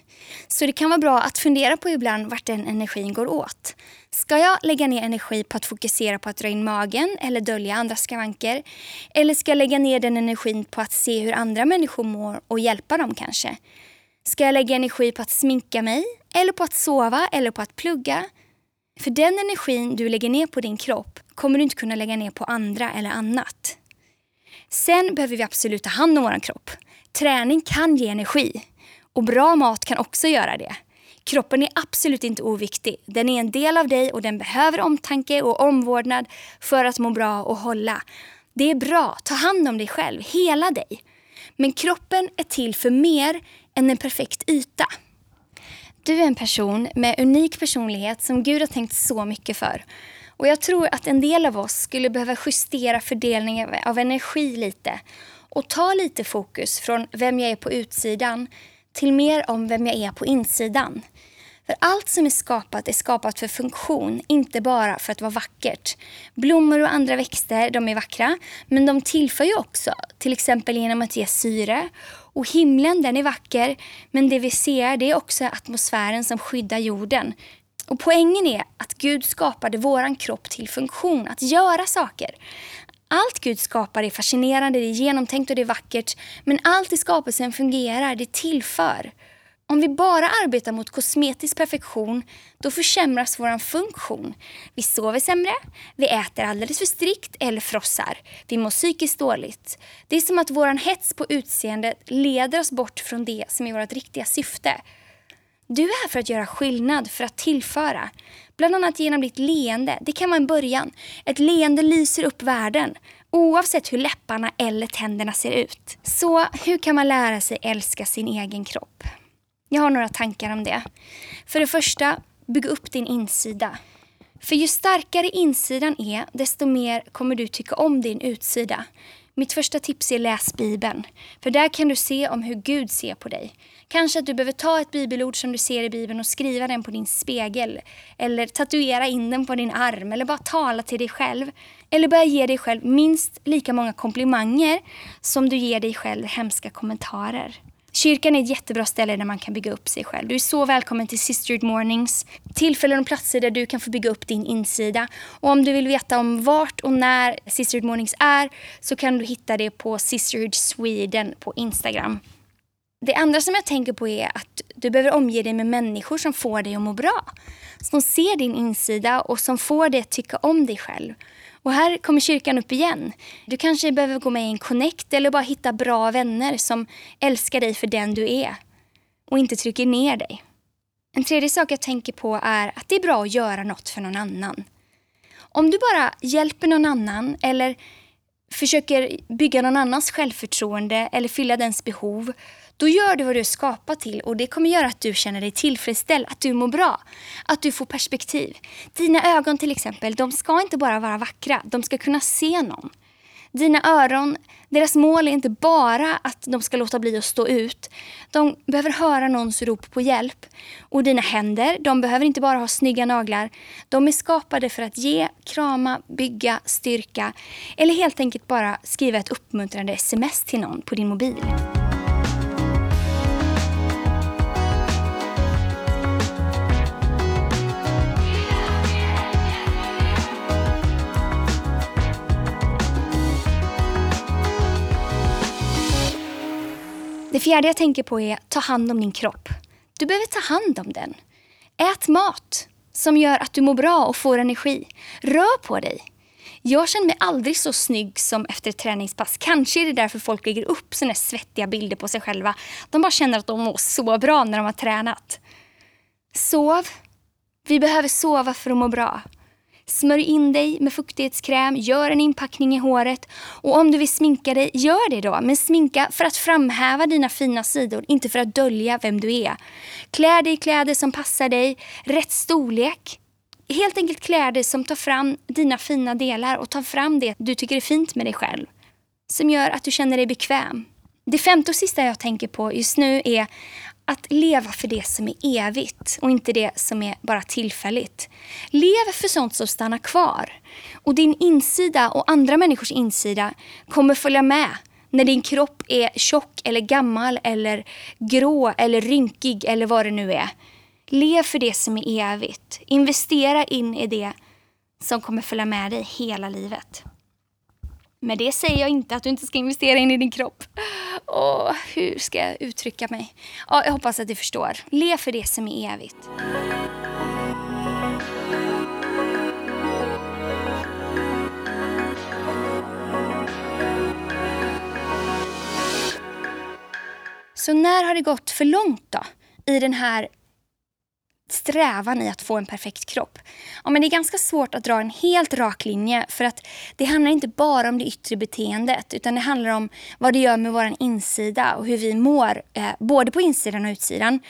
Så det kan vara bra att fundera på ibland vart den energin går åt. Ska jag lägga ner energi på att fokusera på att dra in magen eller dölja andra skavanker? Eller ska jag lägga ner den energin på att se hur andra människor mår och hjälpa dem kanske? Ska jag lägga energi på att sminka mig? Eller på att sova? Eller på att plugga? För den energin du lägger ner på din kropp kommer du inte kunna lägga ner på andra eller annat. Sen behöver vi absolut ta hand om vår kropp. Träning kan ge energi och bra mat kan också göra det. Kroppen är absolut inte oviktig. Den är en del av dig och den behöver omtanke och omvårdnad för att må bra och hålla. Det är bra, ta hand om dig själv, hela dig. Men kroppen är till för mer än en perfekt yta. Du är en person med unik personlighet som Gud har tänkt så mycket för. Och jag tror att en del av oss skulle behöva justera fördelningen av energi lite och ta lite fokus från vem jag är på utsidan till mer om vem jag är på insidan. För allt som är skapat är skapat för funktion, inte bara för att vara vackert. Blommor och andra växter de är vackra, men de tillför ju också, till exempel genom att ge syre. Och himlen den är vacker, men det vi ser det är också atmosfären som skyddar jorden. Och poängen är att Gud skapade våran kropp till funktion, att göra saker. Allt Gud skapar är fascinerande, det är genomtänkt och det är vackert. Men allt i skapelsen fungerar, det tillför. Om vi bara arbetar mot kosmetisk perfektion, då försämras vår funktion. Vi sover sämre, vi äter alldeles för strikt eller frossar. Vi mår psykiskt dåligt. Det är som att vår hets på utseendet leder oss bort från det som är vårt riktiga syfte. Du är här för att göra skillnad, för att tillföra. Bland annat genom ditt leende. Det kan vara en början. Ett leende lyser upp världen. Oavsett hur läpparna eller tänderna ser ut. Så hur kan man lära sig älska sin egen kropp? Jag har några tankar om det. För det första, bygg upp din insida. För ju starkare insidan är, desto mer kommer du tycka om din utsida. Mitt första tips är läs Bibeln. För där kan du se om hur Gud ser på dig. Kanske att du behöver ta ett bibelord som du ser i Bibeln och skriva den på din spegel. Eller tatuera in den på din arm. Eller bara tala till dig själv. Eller börja ge dig själv minst lika många komplimanger som du ger dig själv hemska kommentarer. Kyrkan är ett jättebra ställe där man kan bygga upp sig själv. Du är så välkommen till Sisterhood Mornings. Tillfällen och platser där du kan få bygga upp din insida. Och om du vill veta om vart och när Sisterhood Mornings är så kan du hitta det på Sisterhood Sweden på Instagram. Det andra som jag tänker på är att du behöver omge dig med människor som får dig att må bra. Som ser din insida och som får dig att tycka om dig själv. Och här kommer kyrkan upp igen. Du kanske behöver gå med i en connect eller bara hitta bra vänner som älskar dig för den du är och inte trycker ner dig. En tredje sak jag tänker på är att det är bra att göra något för någon annan. Om du bara hjälper någon annan eller försöker bygga någon annans självförtroende eller fylla dens behov då gör du vad du är skapad till och det kommer göra att du känner dig tillfredsställd, att du mår bra, att du får perspektiv. Dina ögon till exempel, de ska inte bara vara vackra, de ska kunna se någon. Dina öron, deras mål är inte bara att de ska låta bli att stå ut. De behöver höra någons rop på hjälp. Och dina händer, de behöver inte bara ha snygga naglar. De är skapade för att ge, krama, bygga, styrka eller helt enkelt bara skriva ett uppmuntrande sms till någon på din mobil. Det fjärde jag tänker på är ta hand om din kropp. Du behöver ta hand om den. Ät mat som gör att du mår bra och får energi. Rör på dig. Jag känner mig aldrig så snygg som efter ett träningspass. Kanske är det därför folk lägger upp såna svettiga bilder på sig själva. De bara känner att de mår så bra när de har tränat. Sov. Vi behöver sova för att må bra. Smörj in dig med fuktighetskräm, gör en inpackning i håret. Och om du vill sminka dig, gör det då. Men sminka för att framhäva dina fina sidor, inte för att dölja vem du är. Klä dig i kläder som passar dig, rätt storlek. Helt enkelt kläder som tar fram dina fina delar och tar fram det du tycker är fint med dig själv. Som gör att du känner dig bekväm. Det femte och sista jag tänker på just nu är att leva för det som är evigt och inte det som är bara tillfälligt. Lev för sånt som stannar kvar. Och din insida och andra människors insida kommer följa med när din kropp är tjock eller gammal eller grå eller rynkig eller vad det nu är. Lev för det som är evigt. Investera in i det som kommer följa med dig hela livet. Med det säger jag inte att du inte ska investera in i din kropp. Och hur ska jag uttrycka mig? Ja, jag hoppas att du förstår. Le för det som är evigt. Så när har det gått för långt då? I den här strävan i att få en perfekt kropp. Ja, men det är ganska svårt att dra en helt rak linje för att det handlar inte bara om det yttre beteendet utan det handlar om vad det gör med vår insida och hur vi mår, eh, både på insidan och utsidan.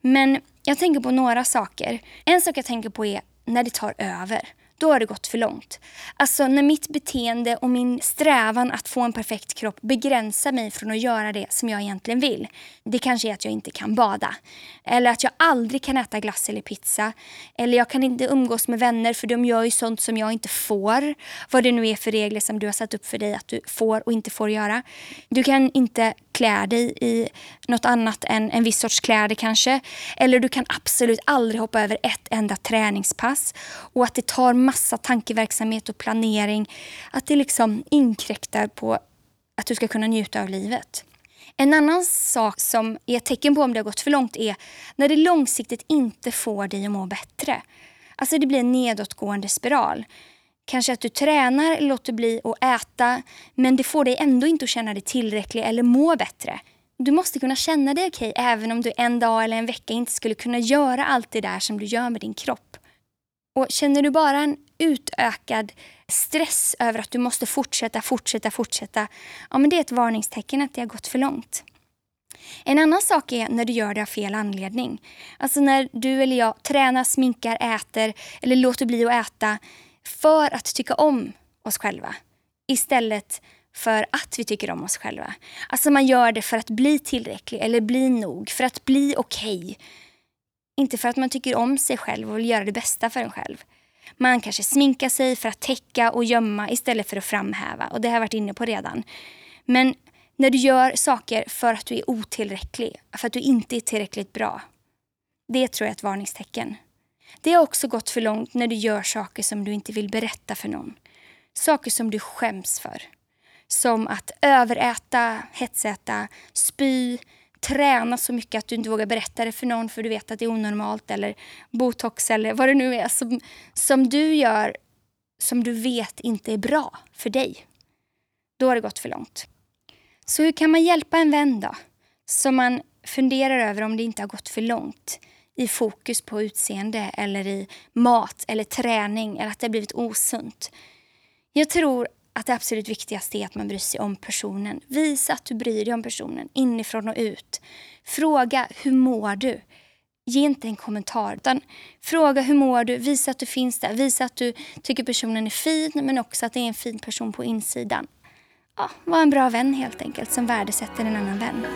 Men jag tänker på några saker. En sak jag tänker på är när det tar över då har det gått för långt. Alltså när mitt beteende och min strävan att få en perfekt kropp begränsar mig från att göra det som jag egentligen vill. Det kanske är att jag inte kan bada. Eller att jag aldrig kan äta glass eller pizza. Eller jag kan inte umgås med vänner för de gör ju sånt som jag inte får. Vad det nu är för regler som du har satt upp för dig att du får och inte får göra. Du kan inte klä dig i något annat än en viss sorts kläder kanske. Eller du kan absolut aldrig hoppa över ett enda träningspass. Och att det tar massa tankeverksamhet och planering. Att det liksom inkräktar på att du ska kunna njuta av livet. En annan sak som är ett tecken på om det har gått för långt är när det långsiktigt inte får dig att må bättre. Alltså det blir en nedåtgående spiral. Kanske att du tränar eller låter bli att äta men det får dig ändå inte att känna dig tillräcklig eller må bättre. Du måste kunna känna dig okej även om du en dag eller en vecka inte skulle kunna göra allt det där som du gör med din kropp. Och känner du bara en utökad stress över att du måste fortsätta, fortsätta, fortsätta. Ja, men det är ett varningstecken att det har gått för långt. En annan sak är när du gör det av fel anledning. Alltså när du eller jag tränar, sminkar, äter eller låter bli att äta för att tycka om oss själva istället för att vi tycker om oss själva. Alltså man gör det för att bli tillräcklig eller bli nog, för att bli okej. Okay. Inte för att man tycker om sig själv och vill göra det bästa för en själv. Man kanske sminkar sig för att täcka och gömma istället för att framhäva. Och det har jag varit inne på redan. Men när du gör saker för att du är otillräcklig, för att du inte är tillräckligt bra. Det tror jag är ett varningstecken. Det har också gått för långt när du gör saker som du inte vill berätta för någon. Saker som du skäms för. Som att överäta, hetsäta, spy, träna så mycket att du inte vågar berätta det för någon för du vet att det är onormalt eller botox eller vad det nu är som, som du gör som du vet inte är bra för dig. Då har det gått för långt. Så hur kan man hjälpa en vän då? Som man funderar över om det inte har gått för långt i fokus på utseende eller i mat eller träning eller att det har blivit osunt. Jag tror att det absolut viktigaste är att man bryr sig om personen. Visa att du bryr dig om personen inifrån och ut. Fråga hur mår du? Ge inte en kommentar utan fråga hur mår du? Visa att du finns där. Visa att du tycker personen är fin men också att det är en fin person på insidan. Ja, var en bra vän helt enkelt som värdesätter en annan vän.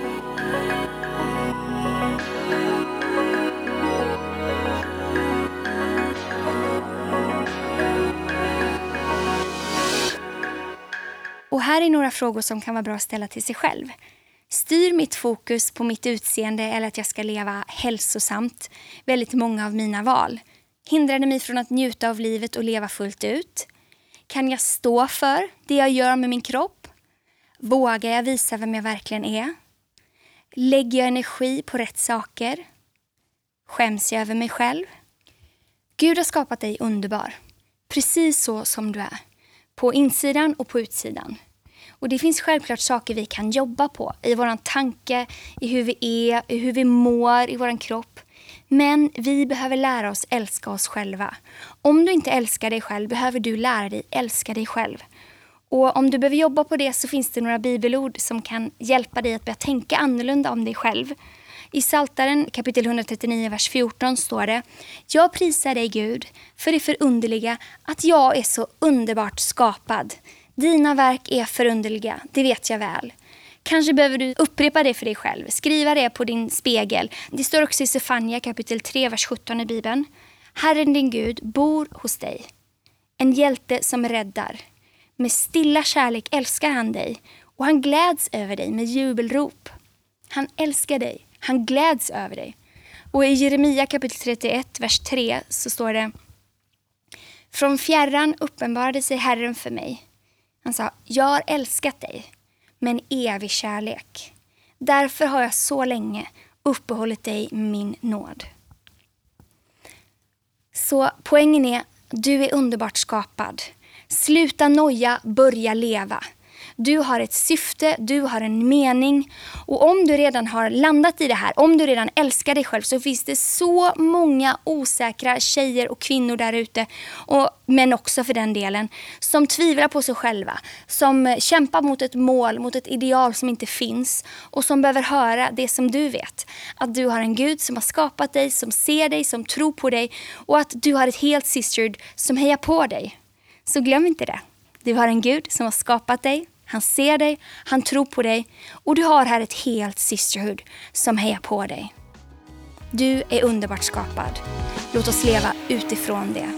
Och här är några frågor som kan vara bra att ställa till sig själv. Styr mitt fokus på mitt utseende eller att jag ska leva hälsosamt väldigt många av mina val? Hindrar det mig från att njuta av livet och leva fullt ut? Kan jag stå för det jag gör med min kropp? Vågar jag visa vem jag verkligen är? Lägger jag energi på rätt saker? Skäms jag över mig själv? Gud har skapat dig underbar, precis så som du är. På insidan och på utsidan. Och det finns självklart saker vi kan jobba på i vår tanke, i hur vi är, i hur vi mår, i vår kropp. Men vi behöver lära oss älska oss själva. Om du inte älskar dig själv behöver du lära dig älska dig själv. Och om du behöver jobba på det så finns det några bibelord som kan hjälpa dig att börja tänka annorlunda om dig själv. I Saltaren kapitel 139, vers 14 står det Jag prisar dig Gud för det förunderliga att jag är så underbart skapad. Dina verk är förunderliga, det vet jag väl. Kanske behöver du upprepa det för dig själv, skriva det på din spegel. Det står också i Sefania kapitel 3, vers 17 i Bibeln. Herren din Gud bor hos dig. En hjälte som räddar. Med stilla kärlek älskar han dig och han gläds över dig med jubelrop. Han älskar dig, han gläds över dig. Och i Jeremia kapitel 31, vers 3 så står det Från fjärran uppenbarade sig Herren för mig. Han sa, jag har älskat dig med en evig kärlek. Därför har jag så länge uppehållit dig min nåd. Så poängen är, du är underbart skapad. Sluta noja, börja leva. Du har ett syfte, du har en mening. Och om du redan har landat i det här, om du redan älskar dig själv så finns det så många osäkra tjejer och kvinnor där ute, Men också för den delen, som tvivlar på sig själva, som kämpar mot ett mål, mot ett ideal som inte finns och som behöver höra det som du vet. Att du har en Gud som har skapat dig, som ser dig, som tror på dig och att du har ett helt sisterhood som hejar på dig. Så glöm inte det. Du har en Gud som har skapat dig, han ser dig, han tror på dig och du har här ett helt Sisterhood som hejar på dig. Du är underbart skapad. Låt oss leva utifrån det.